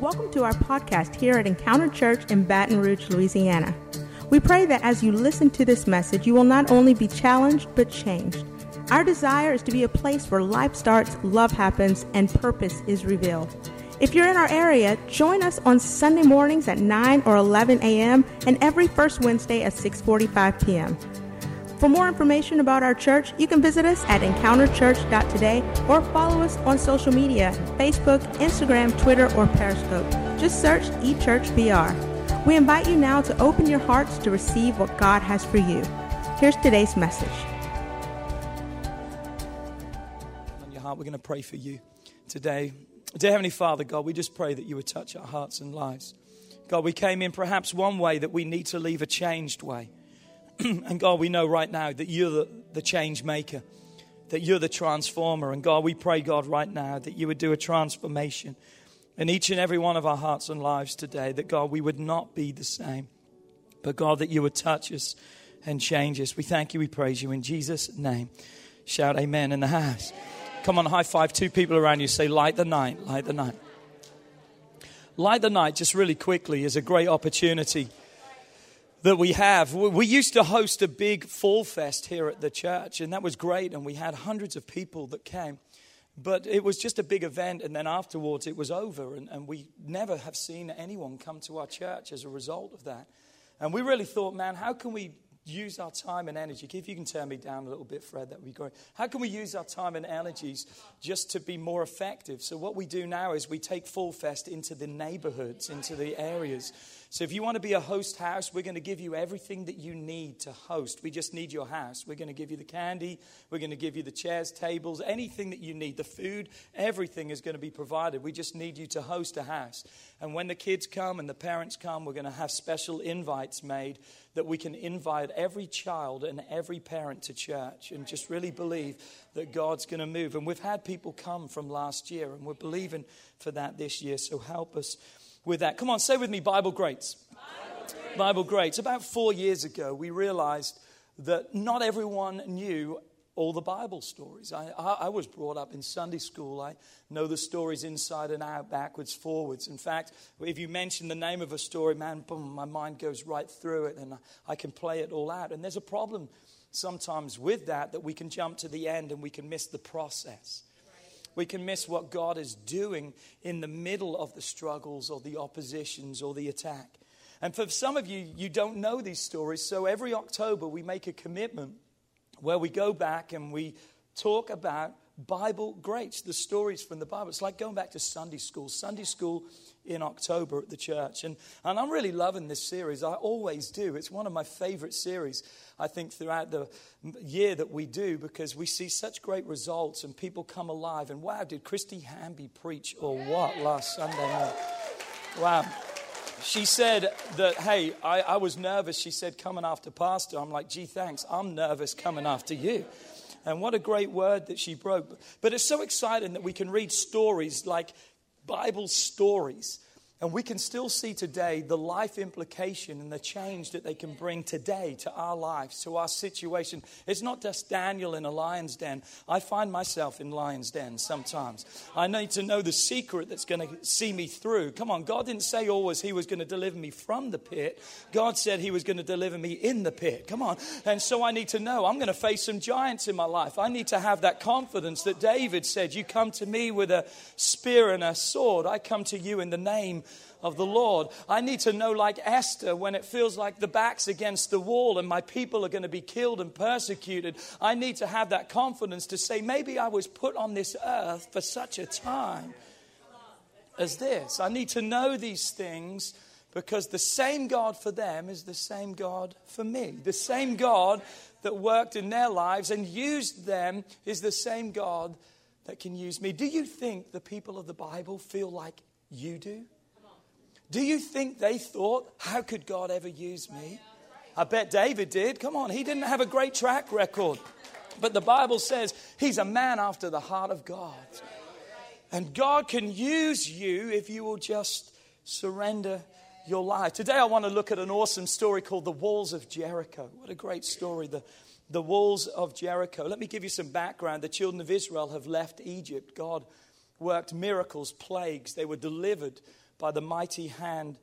Welcome to our podcast here at Encounter Church in Baton Rouge, Louisiana. We pray that as you listen to this message, you will not only be challenged, but changed. Our desire is to be a place where life starts, love happens, and purpose is revealed. If you're in our area, join us on Sunday mornings at 9 or 11 a.m. and every first Wednesday at 6:45 p.m. For more information about our church, you can visit us at encounterchurch.today or follow us on social media Facebook, Instagram, Twitter, or Periscope. Just search eChurchBR. We invite you now to open your hearts to receive what God has for you. Here's today's message. On your heart, we're going to pray for you today. Dear Heavenly Father, God, we just pray that you would touch our hearts and lives. God, we came in perhaps one way that we need to leave a changed way. and God, we know right now that you're the, the change maker, that you're the transformer. And God, we pray, God, right now that you would do a transformation in each and every one of our hearts and lives today, that God, we would not be the same, but God, that you would touch us and change us. We thank you, we praise you in Jesus' name. Shout amen in the house. Come on, high five two people around you. Say, light the night, light the night. Light the night, just really quickly, is a great opportunity that we have. We used to host a big fall fest here at the church, and that was great, and we had hundreds of people that came. But it was just a big event, and then afterwards it was over, and, and we never have seen anyone come to our church as a result of that. And we really thought, man, how can we use our time and energy? If you can turn me down a little bit, Fred, that would be great. How can we use our time and energies just to be more effective? So, what we do now is we take Fall Fest into the neighborhoods, into the areas. So if you want to be a host house, we're going to give you everything that you need to host. We just need your house. We're going to give you the candy, we're going to give you the chairs, tables, anything that you need, the food, everything is going to be provided. We just need you to host a house. And when the kids come and the parents come, we're going to have special invites made that we can invite every child and every parent to church and just really believe that God's going to move. And we've had people come from last year, and we're believing for that this year. So help us with that. Come on, say with me Bible greats. Bible greats. About four years ago, we realized that not everyone knew all the Bible stories. I, I, I, was brought up in Sunday school. I know the stories inside and out, backwards, forwards. In fact, if you mention the name of a story, man, boom, my mind goes right through it and I can play it all out. And there's a problem sometimes with that, that we can jump to the end and we can miss the process. We can miss what God is doing in the middle of the struggles or the oppositions or the attack. And for some of you, you don't know these stories. So every October, we make a commitment where we go back and we talk about Bible greats, the stories from the Bible. It's like going back to Sunday school. Sunday school in October at the church. And, and I'm really loving this series. I always do. It's one of my favorite series, I think, throughout the year that we do because we see such great results and people come alive. And wow, did Christy Hamby preach or what last Sunday night? Wow. She said that, hey, I, I was nervous. She said, coming after Pastor. I'm like, gee, thanks. I'm nervous coming after you. And what a great word that she broke. But it's so exciting that we can read stories like Bible stories and we can still see today the life implication and the change that they can bring today to our lives, to our situation. It's not just Daniel in a lion's den. I find myself in lion's den sometimes. I need to know the secret that's going to see me through. Come on, God didn't say always He was going to deliver me from the pit. God said He was going to deliver me in the pit. Come on. And so I need to know I'm going to face some giants in my life. I need to have that confidence that David said, You come to me with a spear and a sword. I come to you in the name of the Lord. I need to know, like Esther, when it feels like the back's against the wall and my people are going to be killed and persecuted, I need to have that confidence to say, maybe I was put on this earth for such a time as this. I need to know these things because the same God for them is the same God for me. The same God that worked in their lives and used them is the same God that can use me. Do you think the people of the Bible feel like you do? Do you think they thought, how could God ever use me? I bet David did. Come on, he didn't have a great track record. But the Bible says he's a man after the heart of God. And God can use you if you will just surrender your life. Today, I want to look at an awesome story called The Walls of Jericho. What a great story, the, the Walls of Jericho. Let me give you some background. The children of Israel have left Egypt. God worked miracles, plagues. They were delivered by the mighty hand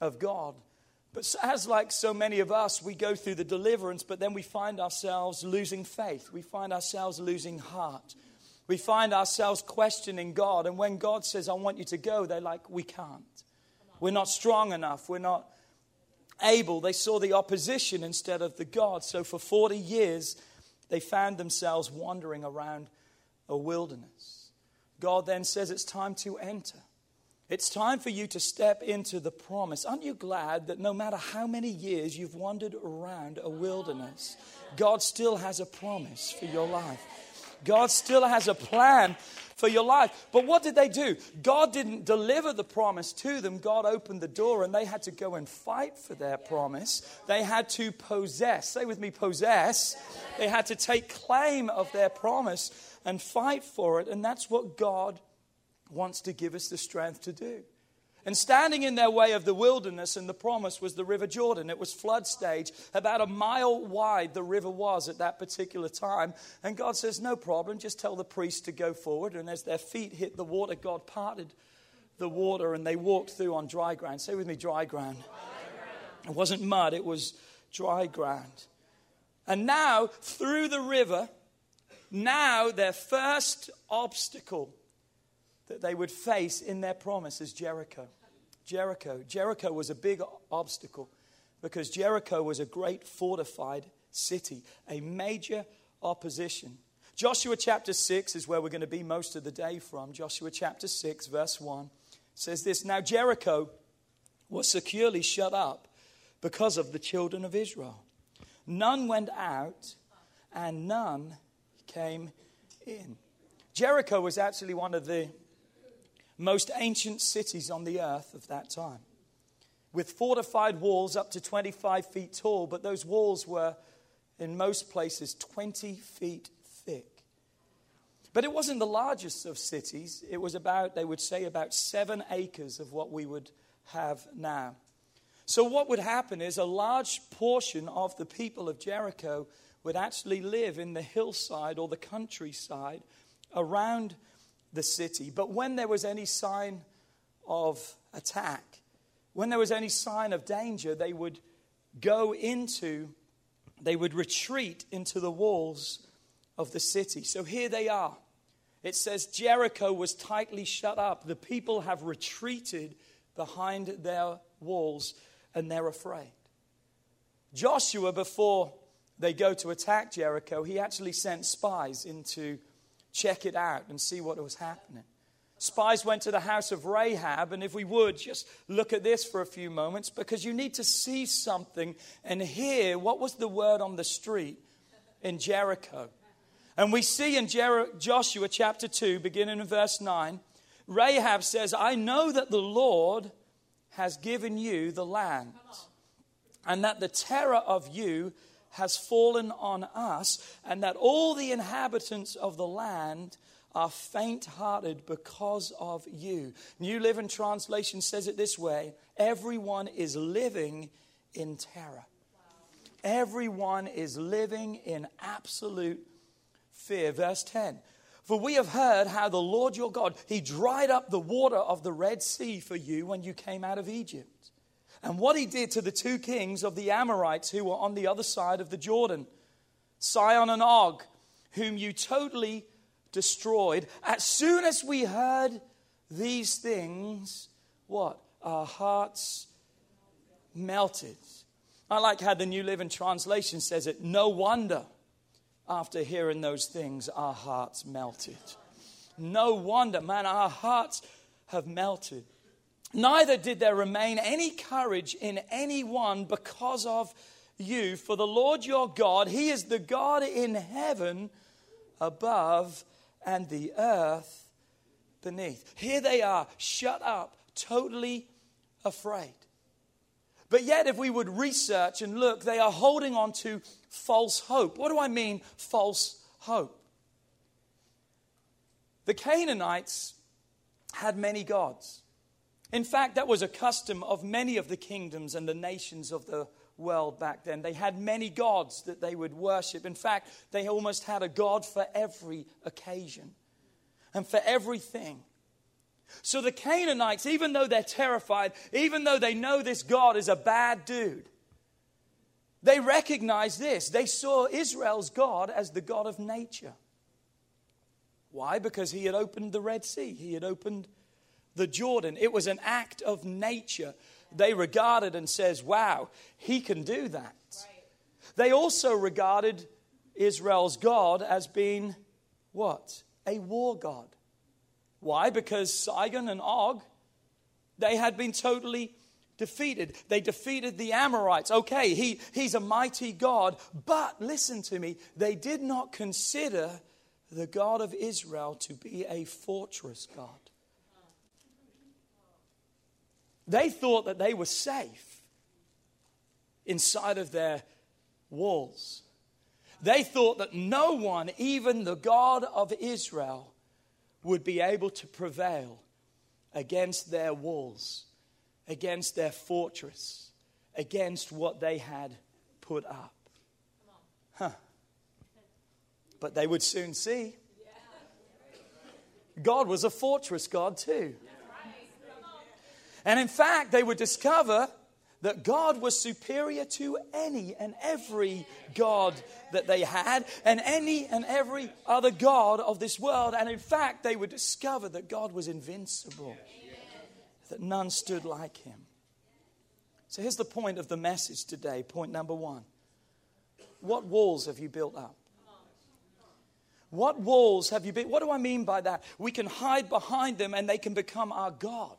of God. But as like so many of us, we go through the deliverance, but then we find ourselves losing faith. We find ourselves losing heart. We find ourselves questioning God. And when God says, I want you to go, they're like, we can't. We're not strong enough. We're not able. They saw the opposition instead of the God. So for 40 years, they found themselves wandering around a wilderness. God then says, It's time to enter. It's time for you to step into the promise. Aren't you glad that no matter how many years you've wandered around a wilderness, God still has a promise for your life? God still has a plan for your life. But what did they do? God didn't deliver the promise to them. God opened the door and they had to go and fight for their promise. They had to possess. Say with me, possess. They had to take claim of their promise and fight for it. And that's what God wants to give us the strength to do. And standing in their way of the wilderness and the promise was the River Jordan. It was flood stage. About a mile wide the river was at that particular time. And God says, No problem, just tell the priest to go forward. And as their feet hit the water, God parted the water and they walked through on dry ground. Say with me, dry ground. Dry ground. It wasn't mud, it was dry ground. And now, through the river, now their first obstacle that they would face in their promise is Jericho. Jericho. Jericho was a big obstacle because Jericho was a great fortified city, a major opposition. Joshua chapter 6 is where we're going to be most of the day from. Joshua chapter 6, verse 1 says this Now Jericho was securely shut up because of the children of Israel. None went out and none came in. Jericho was actually one of the most ancient cities on the earth of that time, with fortified walls up to 25 feet tall, but those walls were, in most places, 20 feet thick. But it wasn't the largest of cities. It was about, they would say, about seven acres of what we would have now. So, what would happen is a large portion of the people of Jericho would actually live in the hillside or the countryside around the city. But when there was any sign of attack, when there was any sign of danger, they would go into, they would retreat into the walls of the city. So here they are. It says Jericho was tightly shut up. The people have retreated behind their walls and they're afraid. Joshua, before they go to attack Jericho, he actually sent spies into check it out and see what was happening. Spies went to the house of Rahab, and if we would just look at this for a few moments, because you need to see something and hear what was the word on the street in Jericho. And we see in Jer- Joshua chapter 2, beginning in verse 9, Rahab says, I know that the Lord has given you the land, and that the terror of you has fallen on us, and that all the inhabitants of the land are faint hearted because of you. New Living Translation says it this way everyone is living in terror. Everyone is living in absolute fear. Verse 10. For we have heard how the Lord your God, he dried up the water of the Red Sea for you when you came out of Egypt and what he did to the two kings of the Amorites who were on the other side of the Jordan, Sihon and Og, whom you totally destroyed. As soon as we heard these things, what? Our hearts melted. I like how the New Living Translation says it. No wonder after hearing those things, our hearts melted. No wonder, man, our hearts have melted. Neither did there remain any courage in anyone because of you. For the Lord your God, He is the God in heaven above and the earth beneath. Here they are, shut up, totally afraid. But yet, if we would research and look, they are holding on to false hope. What do I mean, false hope? The Canaanites had many gods. In fact, that was a custom of many of the kingdoms and the nations of the world back then. They had many gods that they would worship. In fact, they almost had a god for every occasion and for everything. So the Canaanites, even though they're terrified, even though they know this God is a bad dude, they recognize this. They saw Israel's God as the God of nature. Why? Because he had opened the Red Sea, he had opened the Jordan. It was an act of nature. They regarded and says, "Wow, he can do that." Right. They also regarded Israel's God as being what? A war god. Why? Because Sihon and Og, they had been totally defeated. They defeated the Amorites. Okay, he, he's a mighty God, but listen to me, they did not consider the God of Israel to be a fortress God. They thought that they were safe inside of their walls. They thought that no one, even the God of Israel, would be able to prevail against their walls, against their fortress, against what they had put up. Huh. But they would soon see God was a fortress God, too. And in fact, they would discover that God was superior to any and every God that they had, and any and every other God of this world. And in fact, they would discover that God was invincible, that none stood like him. So here's the point of the message today. Point number one What walls have you built up? What walls have you built? What do I mean by that? We can hide behind them and they can become our God.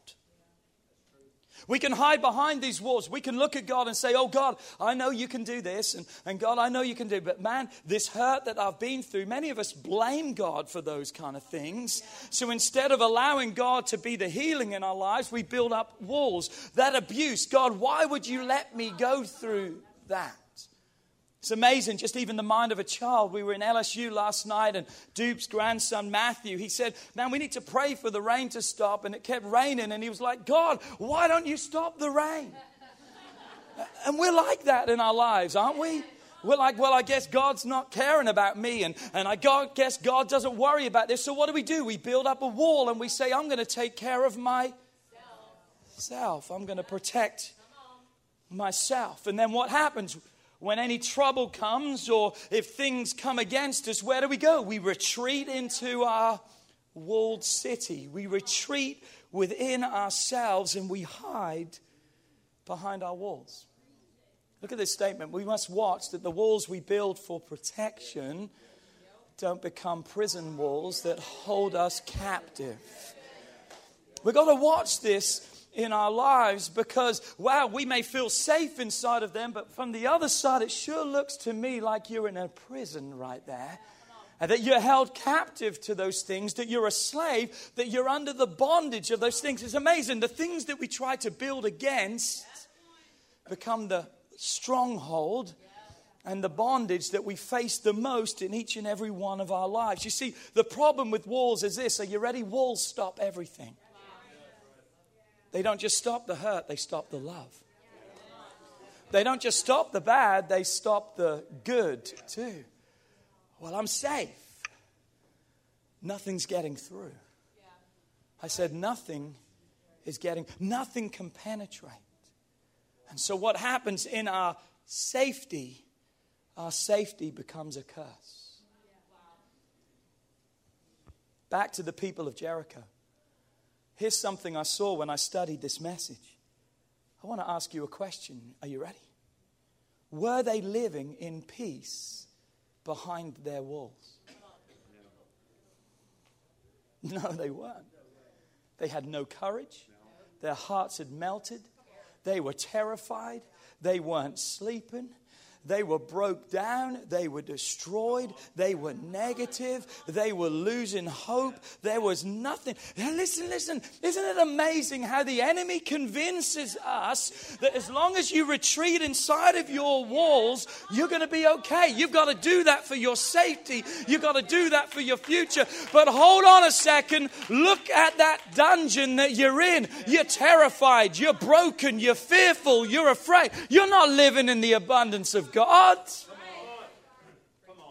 We can hide behind these walls. We can look at God and say, Oh, God, I know you can do this. And, and God, I know you can do. But man, this hurt that I've been through, many of us blame God for those kind of things. So instead of allowing God to be the healing in our lives, we build up walls. That abuse, God, why would you let me go through that? It's amazing, just even the mind of a child. We were in LSU last night, and Dupe's grandson, Matthew, he said, Man, we need to pray for the rain to stop. And it kept raining. And he was like, God, why don't you stop the rain? and we're like that in our lives, aren't we? We're like, well, I guess God's not caring about me, and, and I guess God doesn't worry about this. So, what do we do? We build up a wall and we say, I'm going to take care of myself. I'm going to protect myself. And then what happens? When any trouble comes or if things come against us, where do we go? We retreat into our walled city. We retreat within ourselves and we hide behind our walls. Look at this statement. We must watch that the walls we build for protection don't become prison walls that hold us captive. We've got to watch this in our lives because, wow, we may feel safe inside of them, but from the other side, it sure looks to me like you're in a prison right there. And that you're held captive to those things, that you're a slave, that you're under the bondage of those things. It's amazing. The things that we try to build against become the stronghold and the bondage that we face the most in each and every one of our lives. You see, the problem with walls is this are you ready? Walls stop everything. They don't just stop the hurt, they stop the love. They don't just stop the bad, they stop the good too. Well, I'm safe. Nothing's getting through. I said, nothing is getting, nothing can penetrate. And so, what happens in our safety, our safety becomes a curse. Back to the people of Jericho. Here's something I saw when I studied this message. I want to ask you a question. Are you ready? Were they living in peace behind their walls? No, they weren't. They had no courage. Their hearts had melted. They were terrified. They weren't sleeping. They were broke down. They were destroyed. They were negative. They were losing hope. There was nothing. Now listen, listen. Isn't it amazing how the enemy convinces us that as long as you retreat inside of your walls, you're going to be okay? You've got to do that for your safety. You've got to do that for your future. But hold on a second. Look at that dungeon that you're in. You're terrified. You're broken. You're fearful. You're afraid. You're not living in the abundance of God. God.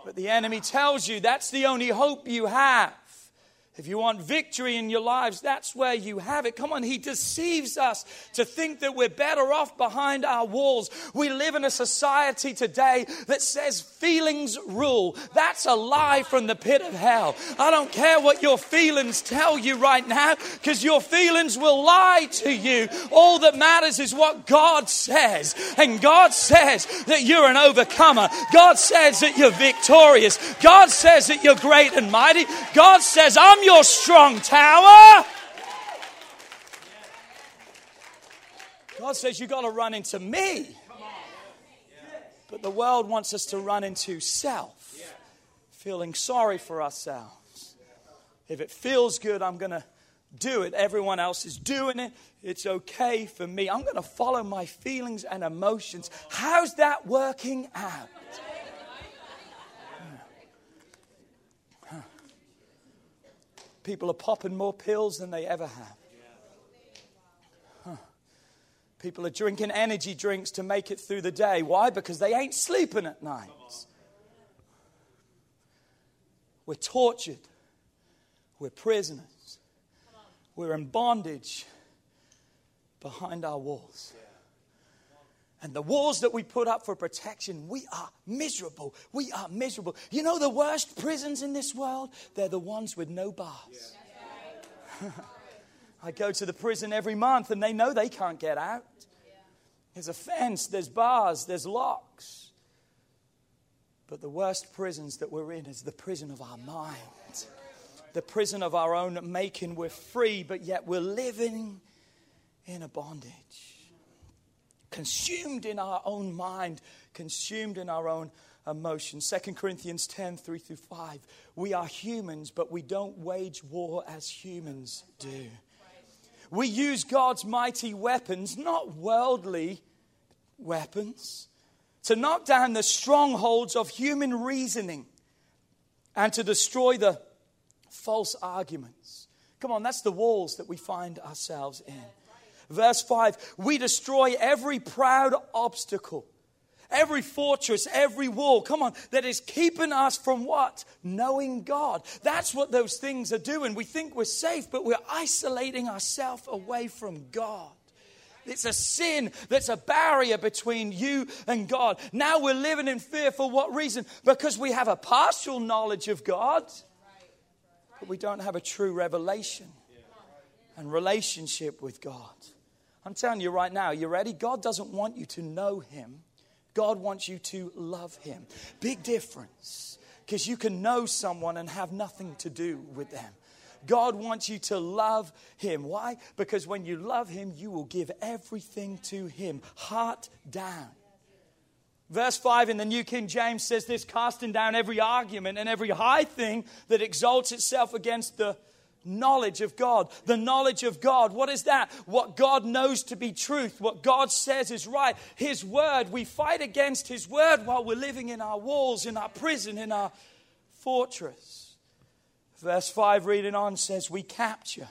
But the enemy tells you that's the only hope you have If you want victory in your lives, that's where you have it. Come on, he deceives us to think that we're better off behind our walls. We live in a society today that says feelings rule. That's a lie from the pit of hell. I don't care what your feelings tell you right now, because your feelings will lie to you. All that matters is what God says. And God says that you're an overcomer. God says that you're victorious. God says that you're great and mighty. God says, I'm your strong tower. God says You've got to run into me. But the world wants us to run into self, feeling sorry for ourselves. If it feels good, I'm going to do it. Everyone else is doing it. It's okay for me. I'm going to follow my feelings and emotions. How's that working out? People are popping more pills than they ever have. People are drinking energy drinks to make it through the day. Why? Because they ain't sleeping at night. We're tortured. We're prisoners. We're in bondage behind our walls. And the walls that we put up for protection, we are miserable. We are miserable. You know the worst prisons in this world? They're the ones with no bars. I go to the prison every month and they know they can't get out. There's a fence, there's bars, there's locks. But the worst prisons that we're in is the prison of our mind, the prison of our own making. We're free, but yet we're living in a bondage consumed in our own mind, consumed in our own emotions. 2 Corinthians 10 3 through 5. We are humans, but we don't wage war as humans do. We use God's mighty weapons, not worldly weapons, to knock down the strongholds of human reasoning and to destroy the false arguments. Come on, that's the walls that we find ourselves in. Verse 5 We destroy every proud obstacle, every fortress, every wall, come on, that is keeping us from what? Knowing God. That's what those things are doing. We think we're safe, but we're isolating ourselves away from God. It's a sin that's a barrier between you and God. Now we're living in fear for what reason? Because we have a partial knowledge of God, but we don't have a true revelation and relationship with God. I'm telling you right now, you ready? God doesn't want you to know Him, God wants you to love Him. Big difference because you can know someone and have nothing to do with them. God wants you to love Him. Why? Because when you love Him, you will give everything to Him, heart down. Verse 5 in the New King James says this casting down every argument and every high thing that exalts itself against the knowledge of God. The knowledge of God. What is that? What God knows to be truth. What God says is right. His word. We fight against His word while we're living in our walls, in our prison, in our fortress. Verse 5, reading on, says, We capture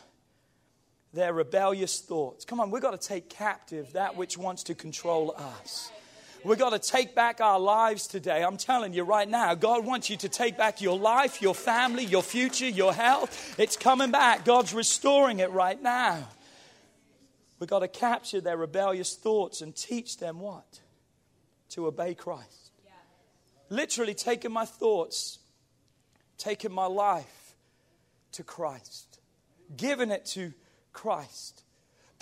their rebellious thoughts. Come on, we've got to take captive that which wants to control us. We've got to take back our lives today. I'm telling you right now, God wants you to take back your life, your family, your future, your health. It's coming back. God's restoring it right now. We've got to capture their rebellious thoughts and teach them what? To obey Christ. Literally taking my thoughts, taking my life to Christ, giving it to Christ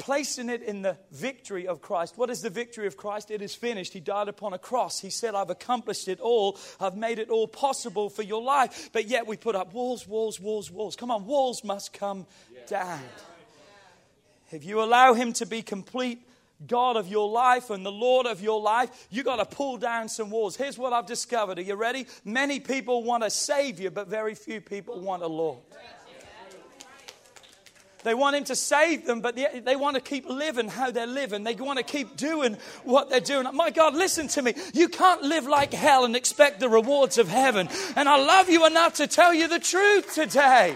placing it in the victory of Christ. What is the victory of Christ? It is finished. He died upon a cross. He said, I've accomplished it all. I've made it all possible for your life. But yet we put up walls, walls, walls, walls. Come on, walls must come down. If you allow Him to be complete, God of your life and the Lord of your life, you got to pull down some walls. Here's what I've discovered. Are you ready? Many people want a Savior, but very few people want a Lord. They want Him to save them, but they, they want to keep living how they're living. They want to keep doing what they're doing. My God, listen to me. You can't live like hell and expect the rewards of heaven. And I love you enough to tell you the truth today.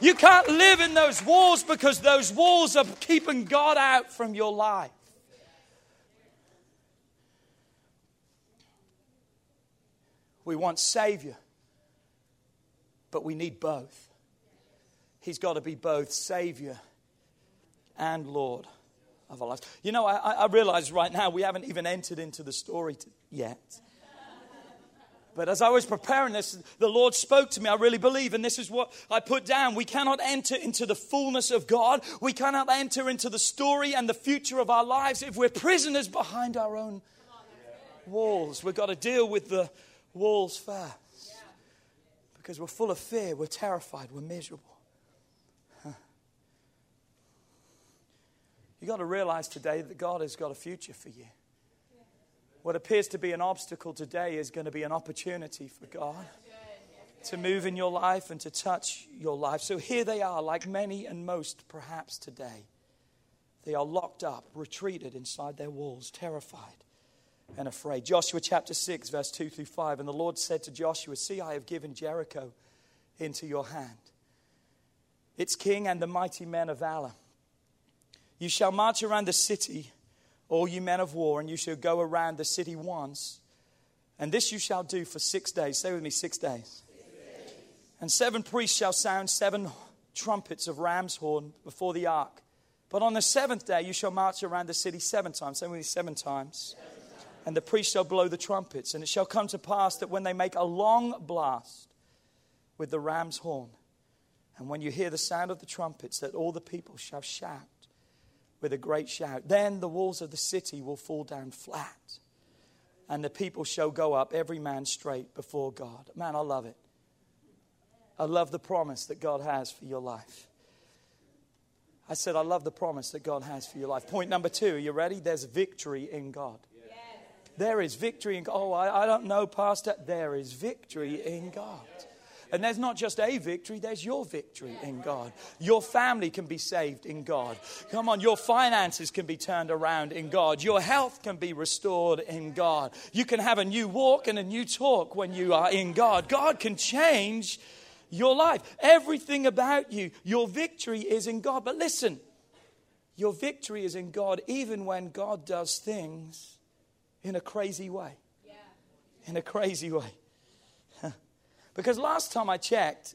You can't live in those walls because those walls are keeping God out from your life. We want Savior, but we need both. He's got to be both Savior and Lord of our lives. You know, I, I realize right now we haven't even entered into the story yet. But as I was preparing this, the Lord spoke to me. I really believe, and this is what I put down. We cannot enter into the fullness of God. We cannot enter into the story and the future of our lives if we're prisoners behind our own walls. We've got to deal with the walls first. Because we're full of fear, we're terrified, we're miserable. You've got to realize today that God has got a future for you. What appears to be an obstacle today is going to be an opportunity for God to move in your life and to touch your life. So here they are, like many and most perhaps today. They are locked up, retreated inside their walls, terrified and afraid. Joshua chapter 6, verse 2 through 5. And the Lord said to Joshua, See, I have given Jericho into your hand, its king and the mighty men of valor. You shall march around the city, all you men of war, and you shall go around the city once. And this you shall do for six days. Say with me, six days. And seven priests shall sound seven trumpets of ram's horn before the ark. But on the seventh day you shall march around the city seven times. Say with me, seven times. Seven times. And the priests shall blow the trumpets. And it shall come to pass that when they make a long blast with the ram's horn, and when you hear the sound of the trumpets, that all the people shall shout with a great shout. Then the walls of the city will fall down flat, and the people shall go up, every man straight before God. Man, I love it. I love the promise that God has for your life. I said, I love the promise that God has for your life. Point number two, are you ready? There's victory in God. Yes. There is victory in God. Oh, I, I don't know, Pastor. There is victory in God. And there's not just a victory, there's your victory in God. Your family can be saved in God. Come on, your finances can be turned around in God. Your health can be restored in God. You can have a new walk and a new talk when you are in God. God can change your life. Everything about you, your victory is in God. But listen, your victory is in God even when God does things in a crazy way. In a crazy way. Because last time I checked,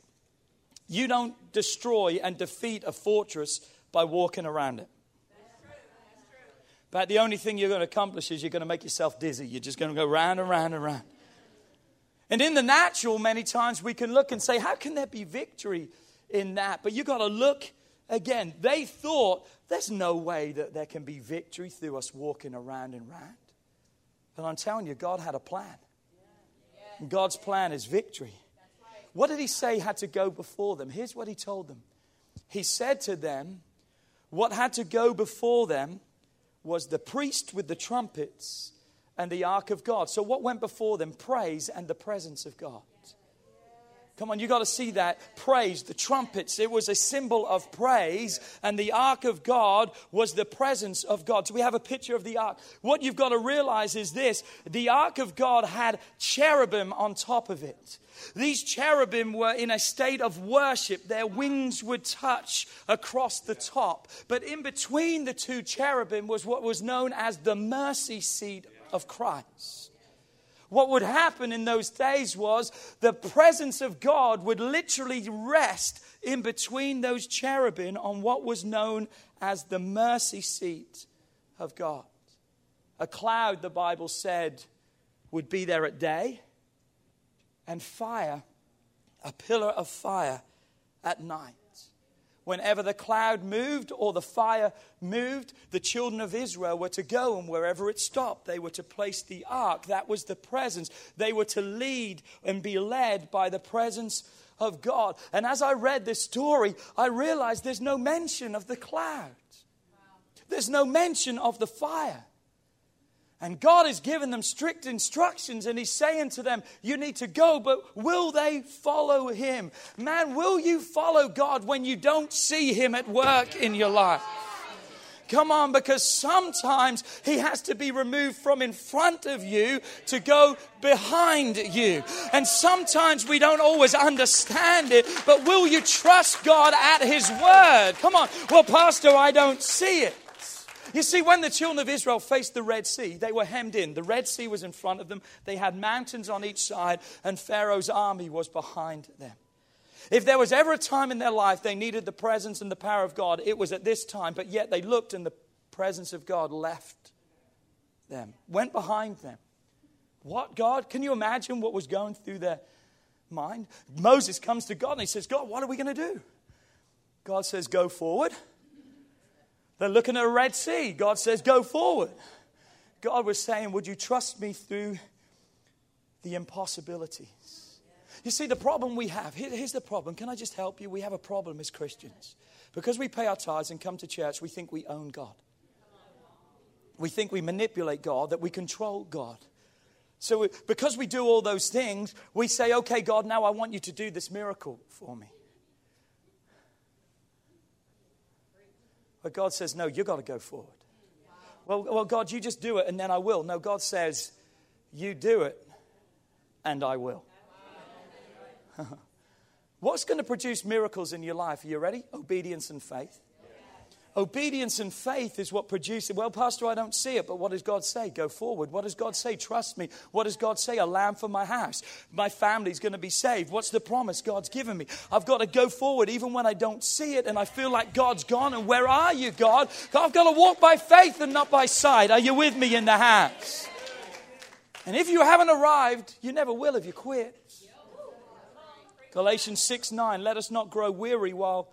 you don't destroy and defeat a fortress by walking around it. But the only thing you're going to accomplish is you're going to make yourself dizzy. You're just going to go round and round and round. And in the natural, many times we can look and say, how can there be victory in that? But you've got to look again. They thought there's no way that there can be victory through us walking around and round. But I'm telling you, God had a plan. And God's plan is victory. What did he say had to go before them? Here's what he told them. He said to them, What had to go before them was the priest with the trumpets and the ark of God. So, what went before them? Praise and the presence of God. Come on, you got to see that. Praise, the trumpets, it was a symbol of praise, and the ark of God was the presence of God. So we have a picture of the ark. What you've got to realize is this the ark of God had cherubim on top of it. These cherubim were in a state of worship. Their wings would touch across the top. But in between the two cherubim was what was known as the mercy seat of Christ. What would happen in those days was the presence of God would literally rest in between those cherubim on what was known as the mercy seat of God. A cloud, the Bible said, would be there at day, and fire, a pillar of fire at night. Whenever the cloud moved or the fire moved, the children of Israel were to go, and wherever it stopped, they were to place the ark. That was the presence. They were to lead and be led by the presence of God. And as I read this story, I realized there's no mention of the cloud, there's no mention of the fire. And God has given them strict instructions, and He's saying to them, You need to go, but will they follow Him? Man, will you follow God when you don't see Him at work in your life? Come on, because sometimes He has to be removed from in front of you to go behind you. And sometimes we don't always understand it, but will you trust God at His word? Come on. Well, Pastor, I don't see it. You see, when the children of Israel faced the Red Sea, they were hemmed in. The Red Sea was in front of them, they had mountains on each side, and Pharaoh's army was behind them. If there was ever a time in their life they needed the presence and the power of God, it was at this time, but yet they looked and the presence of God left them, went behind them. What, God? Can you imagine what was going through their mind? Moses comes to God and he says, God, what are we going to do? God says, Go forward. They're looking at a Red Sea. God says, Go forward. God was saying, Would you trust me through the impossibilities? You see, the problem we have here, here's the problem. Can I just help you? We have a problem as Christians. Because we pay our tithes and come to church, we think we own God. We think we manipulate God, that we control God. So, we, because we do all those things, we say, okay, God, now I want you to do this miracle for me. But God says, no, you've got to go forward. Well, well, God, you just do it and then I will. No, God says, you do it and I will. What's going to produce miracles in your life? Are you ready? Obedience and faith. Obedience and faith is what produces. Well, Pastor, I don't see it, but what does God say? Go forward. What does God say? Trust me. What does God say? A lamb for my house. My family's going to be saved. What's the promise God's given me? I've got to go forward even when I don't see it and I feel like God's gone. And where are you, God? I've got to walk by faith and not by sight. Are you with me in the house? And if you haven't arrived, you never will if you quit. Galatians 6 9, let us not grow weary while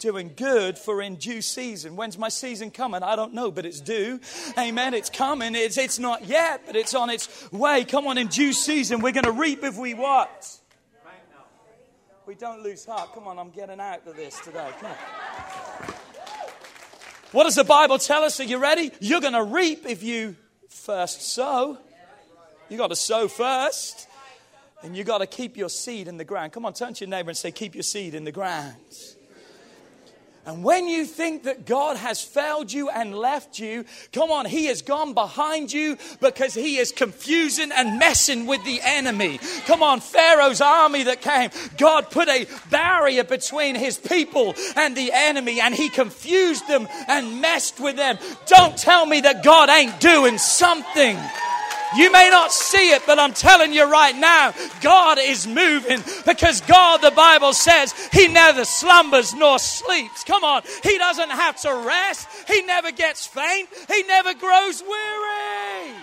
doing good for in due season. When's my season coming? I don't know, but it's due. Amen. It's coming. It's, it's not yet, but it's on its way. Come on, in due season, we're going to reap if we what? We don't lose heart. Come on, I'm getting out of this today. Come on. What does the Bible tell us? Are you ready? You're going to reap if you first sow. You got to sow first. And you got to keep your seed in the ground. Come on, turn to your neighbor and say, Keep your seed in the ground. And when you think that God has failed you and left you, come on, He has gone behind you because He is confusing and messing with the enemy. Come on, Pharaoh's army that came, God put a barrier between His people and the enemy, and He confused them and messed with them. Don't tell me that God ain't doing something. You may not see it, but I'm telling you right now, God is moving because God, the Bible says, He neither slumbers nor sleeps. Come on. He doesn't have to rest. He never gets faint. He never grows weary.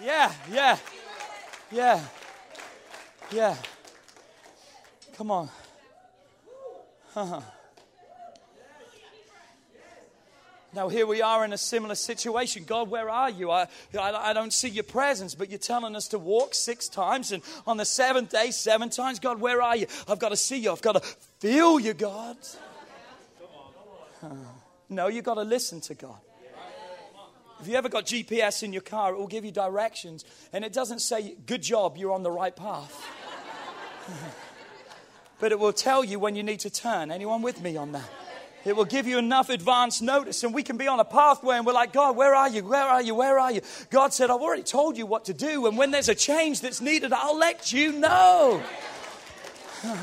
Yeah, yeah, yeah, yeah. Come on. Uh-huh. Now, here we are in a similar situation. God, where are you? I, I, I, don't see your presence, but you're telling us to walk six times, and on the seventh day, seven times. God, where are you? I've got to see you. I've got to feel you, God. No, you've got to listen to God. If you ever got GPS in your car, it will give you directions, and it doesn't say, Good job, you're on the right path. but it will tell you when you need to turn. Anyone with me on that? It will give you enough advance notice, and we can be on a pathway and we're like, God, where are you? Where are you? Where are you? God said, I've already told you what to do, and when there's a change that's needed, I'll let you know.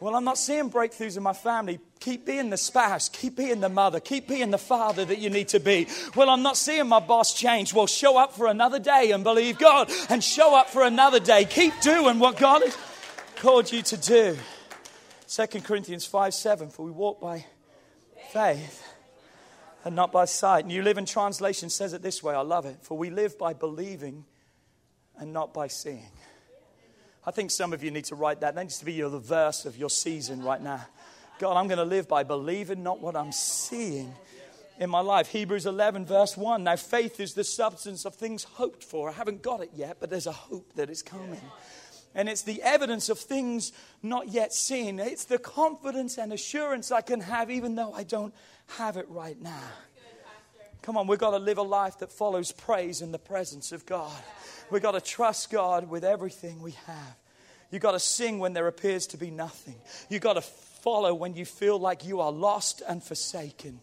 well, I'm not seeing breakthroughs in my family. Keep being the spouse, keep being the mother, keep being the father that you need to be. Well, I'm not seeing my boss change. Well, show up for another day and believe God, and show up for another day. Keep doing what God has called you to do. 2 Corinthians 5 7, for we walk by faith and not by sight. New Living Translation says it this way I love it. For we live by believing and not by seeing. I think some of you need to write that. That needs to be your, the verse of your season right now. God, I'm going to live by believing, not what I'm seeing in my life. Hebrews 11, verse 1. Now, faith is the substance of things hoped for. I haven't got it yet, but there's a hope that is coming and it's the evidence of things not yet seen. It's the confidence and assurance I can have even though I don't have it right now. Come on, we've got to live a life that follows praise in the presence of God. We've got to trust God with everything we have. You've got to sing when there appears to be nothing. You've got to follow when you feel like you are lost and forsaken.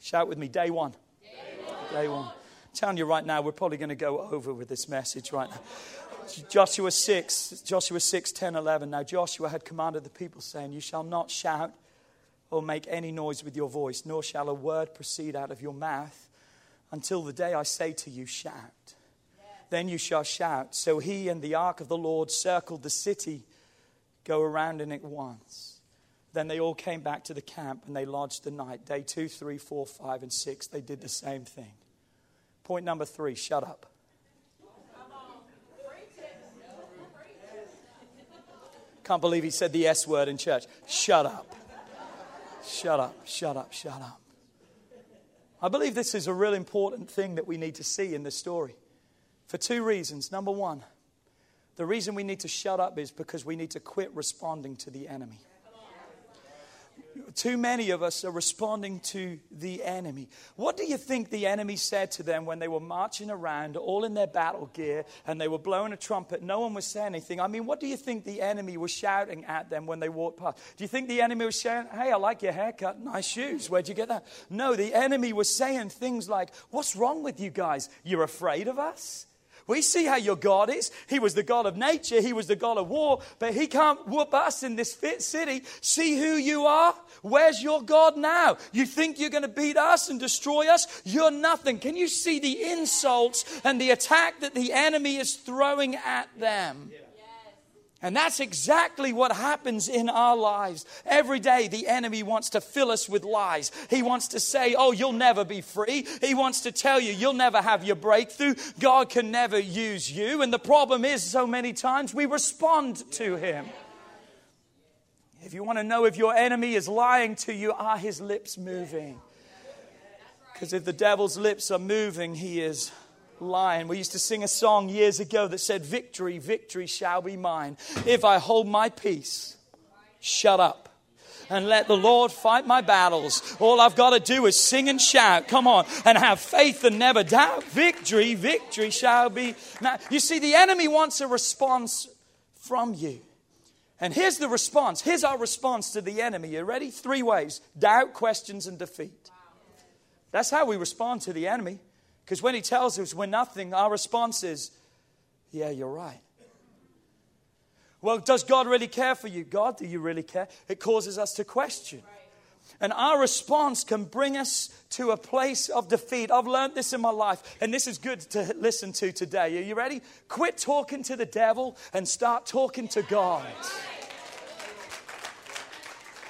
Shout with me, day one. Day one. Day one. I'm telling you right now, we're probably going to go over with this message right now. Joshua 6, Joshua 6, 10, 11. Now Joshua had commanded the people, saying, You shall not shout or make any noise with your voice, nor shall a word proceed out of your mouth until the day I say to you, Shout. Then you shall shout. So he and the ark of the Lord circled the city go around in it once. Then they all came back to the camp and they lodged the night. Day two, three, four, five, and six, they did the same thing. Point number three shut up. Can't believe he said the S word in church. Shut up. Shut up, shut up, shut up. I believe this is a real important thing that we need to see in this story for two reasons. Number one, the reason we need to shut up is because we need to quit responding to the enemy. Too many of us are responding to the enemy. What do you think the enemy said to them when they were marching around, all in their battle gear, and they were blowing a trumpet? No one was saying anything. I mean, what do you think the enemy was shouting at them when they walked past? Do you think the enemy was saying, Hey, I like your haircut, nice shoes, where'd you get that? No, the enemy was saying things like, What's wrong with you guys? You're afraid of us? We see how your God is. He was the God of nature, He was the God of war, but He can't whoop us in this fit city. See who you are? Where's your God now? You think you're going to beat us and destroy us? You're nothing. Can you see the insults and the attack that the enemy is throwing at them? Yeah. And that's exactly what happens in our lives. Every day, the enemy wants to fill us with lies. He wants to say, Oh, you'll never be free. He wants to tell you, You'll never have your breakthrough. God can never use you. And the problem is, so many times we respond to him. If you want to know if your enemy is lying to you, are his lips moving? Because if the devil's lips are moving, he is lion. We used to sing a song years ago that said, Victory, victory shall be mine. If I hold my peace, shut up and let the Lord fight my battles. All I've got to do is sing and shout. Come on, and have faith and never doubt. Victory, victory shall be. Now, you see, the enemy wants a response from you. And here's the response. Here's our response to the enemy. You ready? Three ways doubt, questions, and defeat. That's how we respond to the enemy. Because when he tells us we're nothing, our response is, Yeah, you're right. Well, does God really care for you? God, do you really care? It causes us to question. And our response can bring us to a place of defeat. I've learned this in my life, and this is good to listen to today. Are you ready? Quit talking to the devil and start talking to God.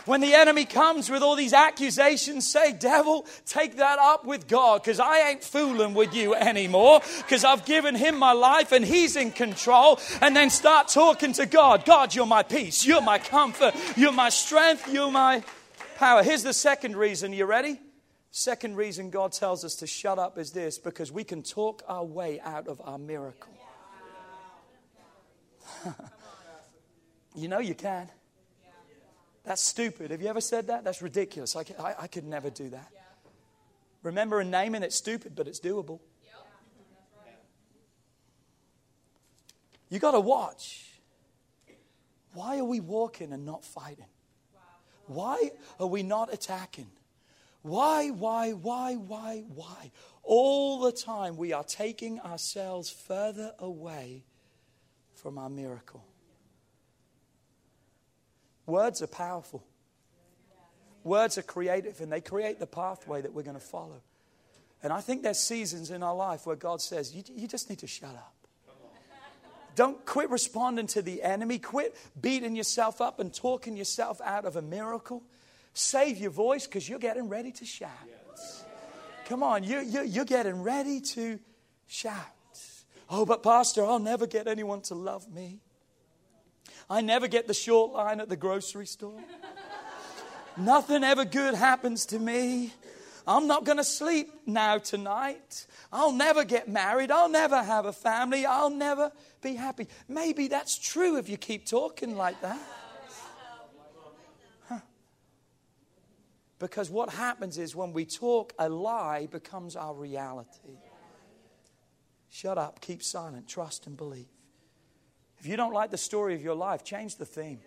When the enemy comes with all these accusations, say, Devil, take that up with God because I ain't fooling with you anymore because I've given him my life and he's in control. And then start talking to God. God, you're my peace. You're my comfort. You're my strength. You're my power. Here's the second reason. You ready? Second reason God tells us to shut up is this because we can talk our way out of our miracle. you know you can. That's stupid. Have you ever said that? That's ridiculous. I, I, I could never do that. Remember a name and it's stupid, but it's doable. You got to watch. Why are we walking and not fighting? Why are we not attacking? Why, why, why, why, why? All the time we are taking ourselves further away from our miracle. Words are powerful. Words are creative and they create the pathway that we're going to follow. And I think there's seasons in our life where God says, you, you just need to shut up. Don't quit responding to the enemy. Quit beating yourself up and talking yourself out of a miracle. Save your voice because you're getting ready to shout. Come on, you, you, you're getting ready to shout. Oh, but Pastor, I'll never get anyone to love me. I never get the short line at the grocery store. Nothing ever good happens to me. I'm not going to sleep now tonight. I'll never get married. I'll never have a family. I'll never be happy. Maybe that's true if you keep talking like that. Huh. Because what happens is when we talk, a lie becomes our reality. Shut up, keep silent, trust and believe. If you don't like the story of your life, change the theme.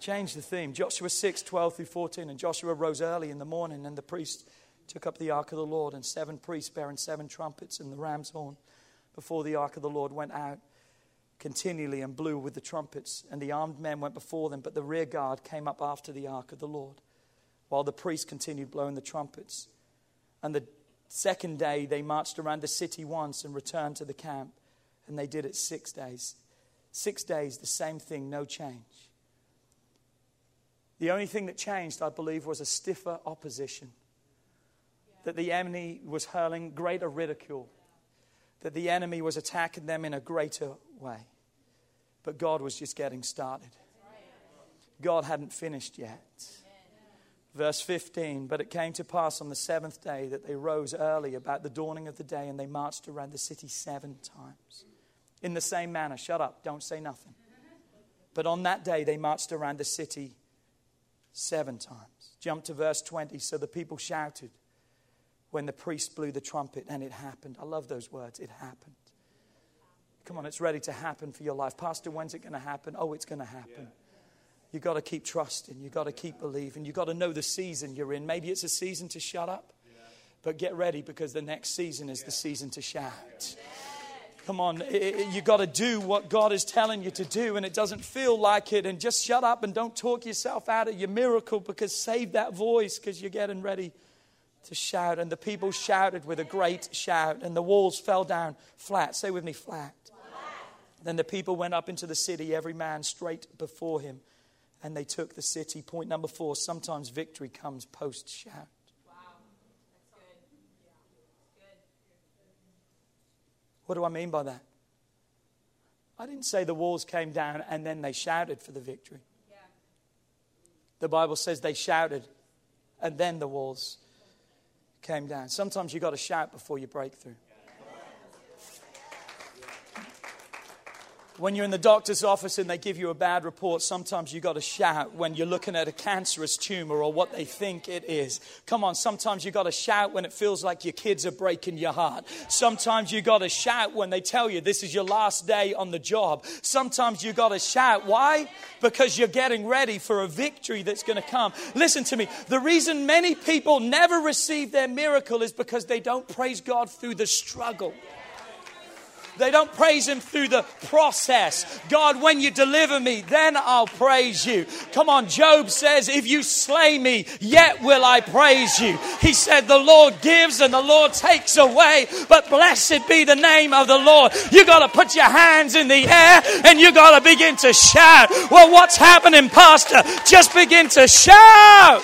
Change the theme. Joshua 6, 12 through 14. And Joshua rose early in the morning, and the priest took up the ark of the Lord, and seven priests bearing seven trumpets and the ram's horn before the ark of the Lord went out continually and blew with the trumpets. And the armed men went before them, but the rear guard came up after the ark of the Lord, while the priests continued blowing the trumpets. And the second day they marched around the city once and returned to the camp, and they did it six days. Six days, the same thing, no change. The only thing that changed, I believe, was a stiffer opposition. That the enemy was hurling greater ridicule. That the enemy was attacking them in a greater way. But God was just getting started. God hadn't finished yet. Verse 15 But it came to pass on the seventh day that they rose early about the dawning of the day and they marched around the city seven times. In the same manner, shut up, don't say nothing. But on that day they marched around the city seven times. Jump to verse 20. So the people shouted when the priest blew the trumpet, and it happened. I love those words. It happened. Come on, it's ready to happen for your life. Pastor, when's it going to happen? Oh, it's going to happen. Yeah. You've got to keep trusting. You've got to keep believing. You've got to know the season you're in. Maybe it's a season to shut up, but get ready because the next season is the season to shout. Come on, you got to do what God is telling you to do, and it doesn't feel like it. And just shut up and don't talk yourself out of your miracle because save that voice because you're getting ready to shout. And the people shouted with a great shout, and the walls fell down flat. Say with me, flat. Then the people went up into the city, every man straight before him and they took the city. Point number four sometimes victory comes post shout. Wow. That's good. Yeah. good. What do I mean by that? I didn't say the walls came down and then they shouted for the victory. Yeah. The Bible says they shouted and then the walls came down. Sometimes you've got to shout before you break through. When you're in the doctor's office and they give you a bad report, sometimes you got to shout when you're looking at a cancerous tumor or what they think it is. Come on, sometimes you got to shout when it feels like your kids are breaking your heart. Sometimes you got to shout when they tell you this is your last day on the job. Sometimes you got to shout. Why? Because you're getting ready for a victory that's going to come. Listen to me. The reason many people never receive their miracle is because they don't praise God through the struggle. They don't praise Him through the process. God, when you deliver me, then I'll praise you. Come on, Job says, If you slay me, yet will I praise you. He said, The Lord gives and the Lord takes away, but blessed be the name of the Lord. You got to put your hands in the air and you got to begin to shout. Well, what's happening, Pastor? Just begin to shout.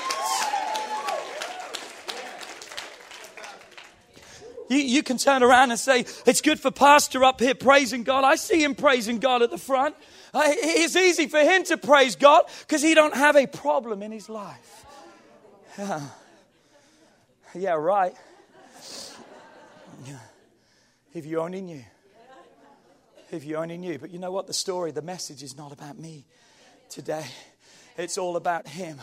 You, can turn around and say, It's good for Pastor up here praising God. I see him praising God at the front. Uh, it's easy for him to praise God because he don't have a problem in his life. Yeah, yeah right. If you only knew. If you only knew. But you know what? The story, the message is not about me today. It's all about him.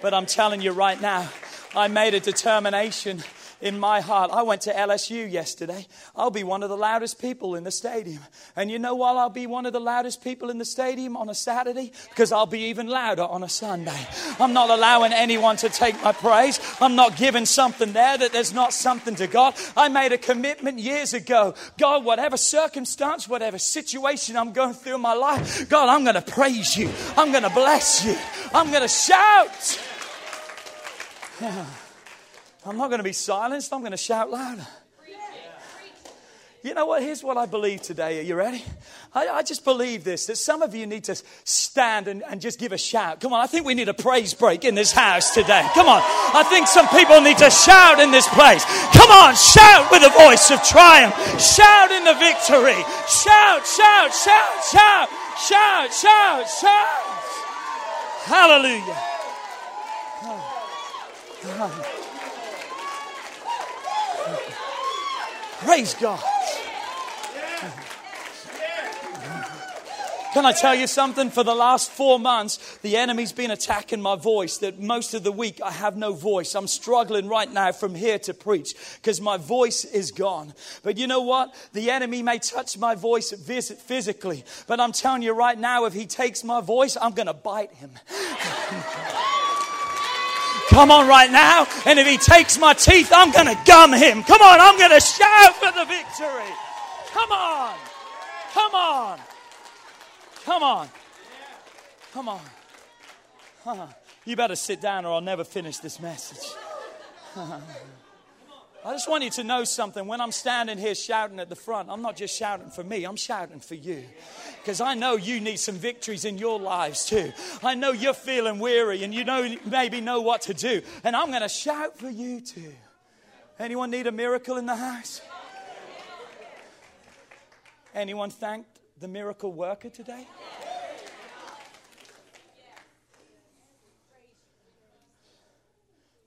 But I'm telling you right now, I made a determination in my heart. I went to LSU yesterday. I'll be one of the loudest people in the stadium. And you know why I'll be one of the loudest people in the stadium on a Saturday? Because I'll be even louder on a Sunday. I'm not allowing anyone to take my praise. I'm not giving something there that there's not something to God. I made a commitment years ago. God, whatever circumstance, whatever situation I'm going through in my life, God, I'm going to praise you. I'm going to bless you. I'm going to shout. I'm not going to be silenced. I'm going to shout louder. You know what? Here's what I believe today. Are you ready? I, I, just believe this that some of you need to stand and, and just give a shout. Come on, I think we need a praise break in this house today. Come on. I think some people need to shout in this place. Come on, shout with a voice of triumph. Shout in the victory. Shout, shout, shout, shout, shout, shout, shout. Hallelujah. Oh. Praise God. Can I tell you something? For the last four months, the enemy's been attacking my voice. That most of the week I have no voice. I'm struggling right now from here to preach because my voice is gone. But you know what? The enemy may touch my voice physically, but I'm telling you right now, if he takes my voice, I'm going to bite him. Come on, right now. And if he takes my teeth, I'm going to gum him. Come on, I'm going to shout for the victory. Come on. Come on. Come on. Come on. Huh. You better sit down or I'll never finish this message. I just want you to know something. When I'm standing here shouting at the front, I'm not just shouting for me, I'm shouting for you. because I know you need some victories in your lives too. I know you're feeling weary and you know maybe know what to do. And I'm going to shout for you too. Anyone need a miracle in the house? Anyone thank the miracle worker today?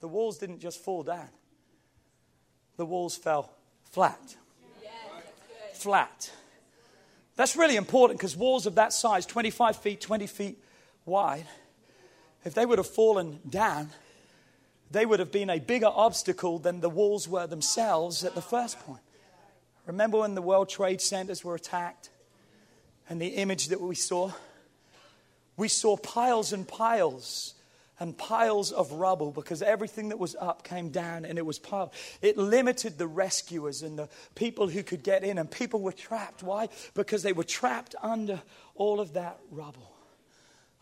The walls didn't just fall down, the walls fell flat. Flat. That's really important because walls of that size, 25 feet, 20 feet wide, if they would have fallen down, they would have been a bigger obstacle than the walls were themselves at the first point. Remember when the World Trade Centers were attacked and the image that we saw? We saw piles and piles and piles of rubble because everything that was up came down and it was piled. It limited the rescuers and the people who could get in, and people were trapped. Why? Because they were trapped under all of that rubble.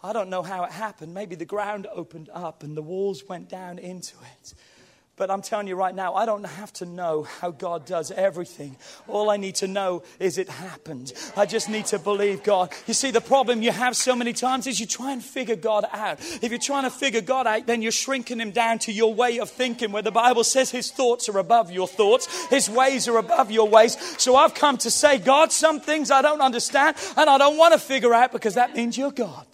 I don't know how it happened. Maybe the ground opened up and the walls went down into it. But I'm telling you right now, I don't have to know how God does everything. All I need to know is it happened. I just need to believe God. You see, the problem you have so many times is you try and figure God out. If you're trying to figure God out, then you're shrinking him down to your way of thinking, where the Bible says his thoughts are above your thoughts, his ways are above your ways. So I've come to say, God, some things I don't understand and I don't want to figure out because that means you're God.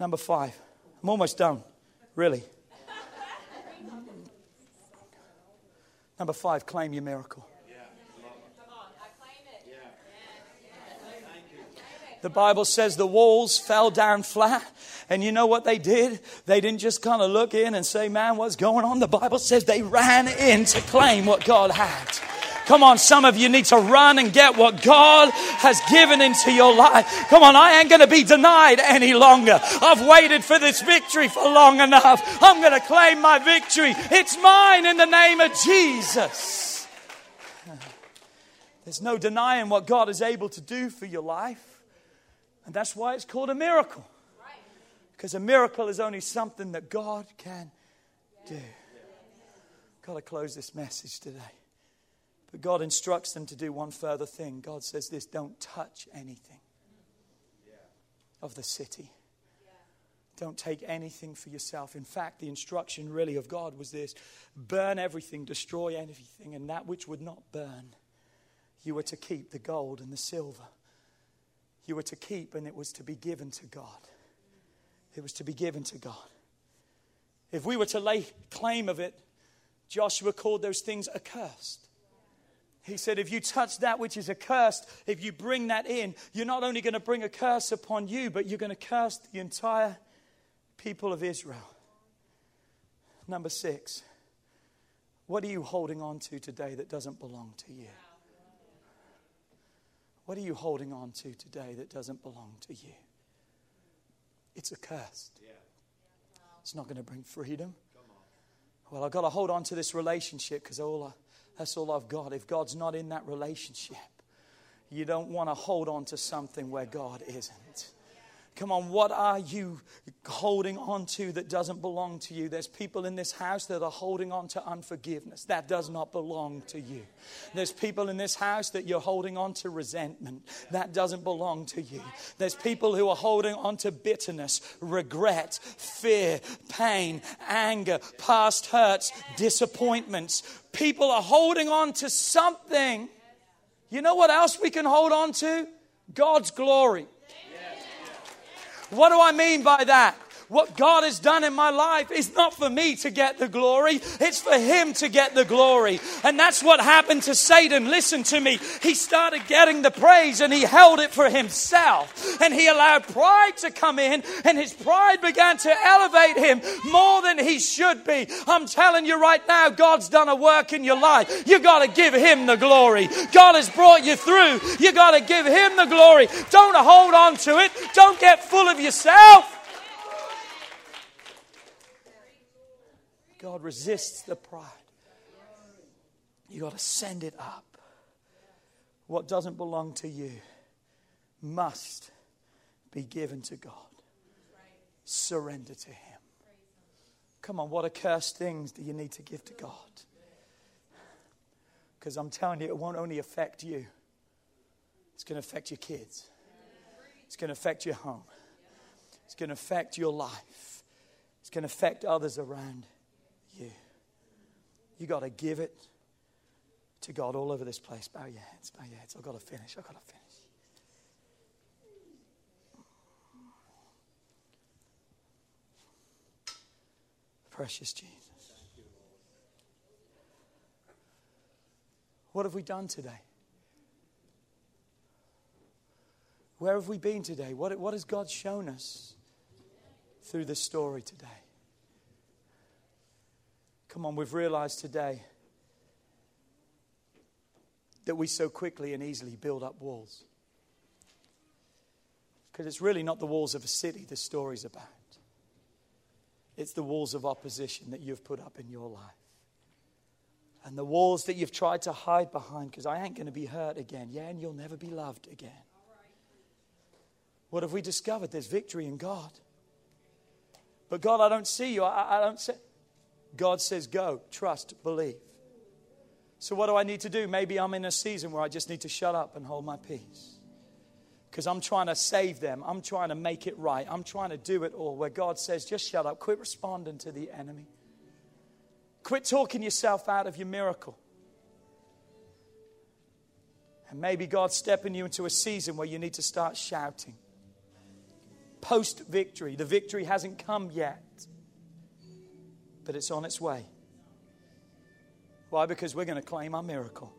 Number five. I'm almost done. Really? Number five, claim your miracle. The Bible says the walls fell down flat. And you know what they did? They didn't just kind of look in and say, Man, what's going on? The Bible says they ran in to claim what God had. Come on, some of you need to run and get what God has given into your life. Come on, I ain't going to be denied any longer. I've waited for this victory for long enough. I'm going to claim my victory. It's mine in the name of Jesus. There's no denying what God is able to do for your life. And that's why it's called a miracle. Because a miracle is only something that God can do. Got to close this message today. But God instructs them to do one further thing. God says this don't touch anything of the city. Don't take anything for yourself. In fact, the instruction really of God was this burn everything, destroy everything, and that which would not burn, you were to keep the gold and the silver. You were to keep, and it was to be given to God. It was to be given to God. If we were to lay claim of it, Joshua called those things accursed. He said, if you touch that which is accursed, if you bring that in, you're not only going to bring a curse upon you, but you're going to curse the entire people of Israel. Number six, what are you holding on to today that doesn't belong to you? What are you holding on to today that doesn't belong to you? It's accursed. It's not going to bring freedom. Well, I've got to hold on to this relationship because all I that's all I've got. If God's not in that relationship, you don't want to hold on to something where God isn't. Come on, what are you holding on to that doesn't belong to you? There's people in this house that are holding on to unforgiveness. That does not belong to you. There's people in this house that you're holding on to resentment. That doesn't belong to you. There's people who are holding on to bitterness, regret, fear, pain, anger, past hurts, disappointments. People are holding on to something. You know what else we can hold on to? God's glory. What do I mean by that? What God has done in my life is not for me to get the glory, it's for Him to get the glory. And that's what happened to Satan. Listen to me. He started getting the praise and he held it for himself. And he allowed pride to come in, and his pride began to elevate him more than he should be. I'm telling you right now, God's done a work in your life. You got to give Him the glory. God has brought you through. You got to give Him the glory. Don't hold on to it. Don't get full of yourself. God resists the pride. You got to send it up. What doesn't belong to you must be given to God. Surrender to Him. Come on, what accursed things do you need to give to God? Because I'm telling you, it won't only affect you, It's going to affect your kids. It's going to affect your home. It's going to affect your life. It's going to affect others around. You got to give it to God all over this place. Bow your heads, bow your heads. I've got to finish. I've got to finish. Precious Jesus. What have we done today? Where have we been today? What, what has God shown us through this story today? Come on, we've realized today that we so quickly and easily build up walls. Because it's really not the walls of a city the story's about. It's the walls of opposition that you've put up in your life. And the walls that you've tried to hide behind because I ain't going to be hurt again. Yeah, and you'll never be loved again. What have we discovered? There's victory in God. But God, I don't see you. I, I don't say. God says, go, trust, believe. So, what do I need to do? Maybe I'm in a season where I just need to shut up and hold my peace because I'm trying to save them. I'm trying to make it right. I'm trying to do it all. Where God says, just shut up, quit responding to the enemy, quit talking yourself out of your miracle. And maybe God's stepping you into a season where you need to start shouting. Post victory. The victory hasn't come yet, but it's on its way. Why? Because we're going to claim our miracle.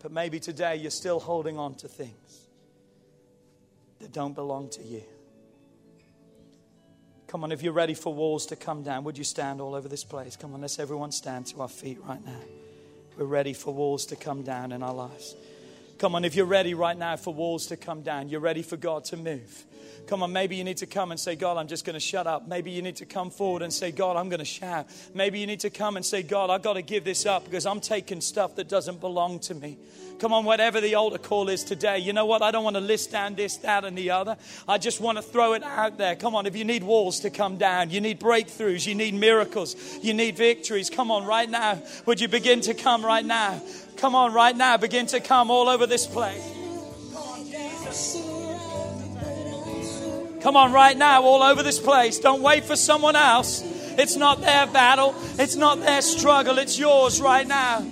But maybe today you're still holding on to things that don't belong to you. Come on, if you're ready for walls to come down, would you stand all over this place? Come on, let's everyone stand to our feet right now. We're ready for walls to come down in our lives. Come on, if you're ready right now for walls to come down, you're ready for God to move. Come on, maybe you need to come and say, God, I'm just going to shut up. Maybe you need to come forward and say, God, I'm going to shout. Maybe you need to come and say, God, I've got to give this up because I'm taking stuff that doesn't belong to me. Come on, whatever the altar call is today, you know what? I don't want to list down this, that, and the other. I just want to throw it out there. Come on, if you need walls to come down, you need breakthroughs, you need miracles, you need victories. Come on, right now. Would you begin to come right now? Come on, right now. Begin to come all over this place. Come on, right now, all over this place. Don't wait for someone else. It's not their battle, it's not their struggle, it's yours right now.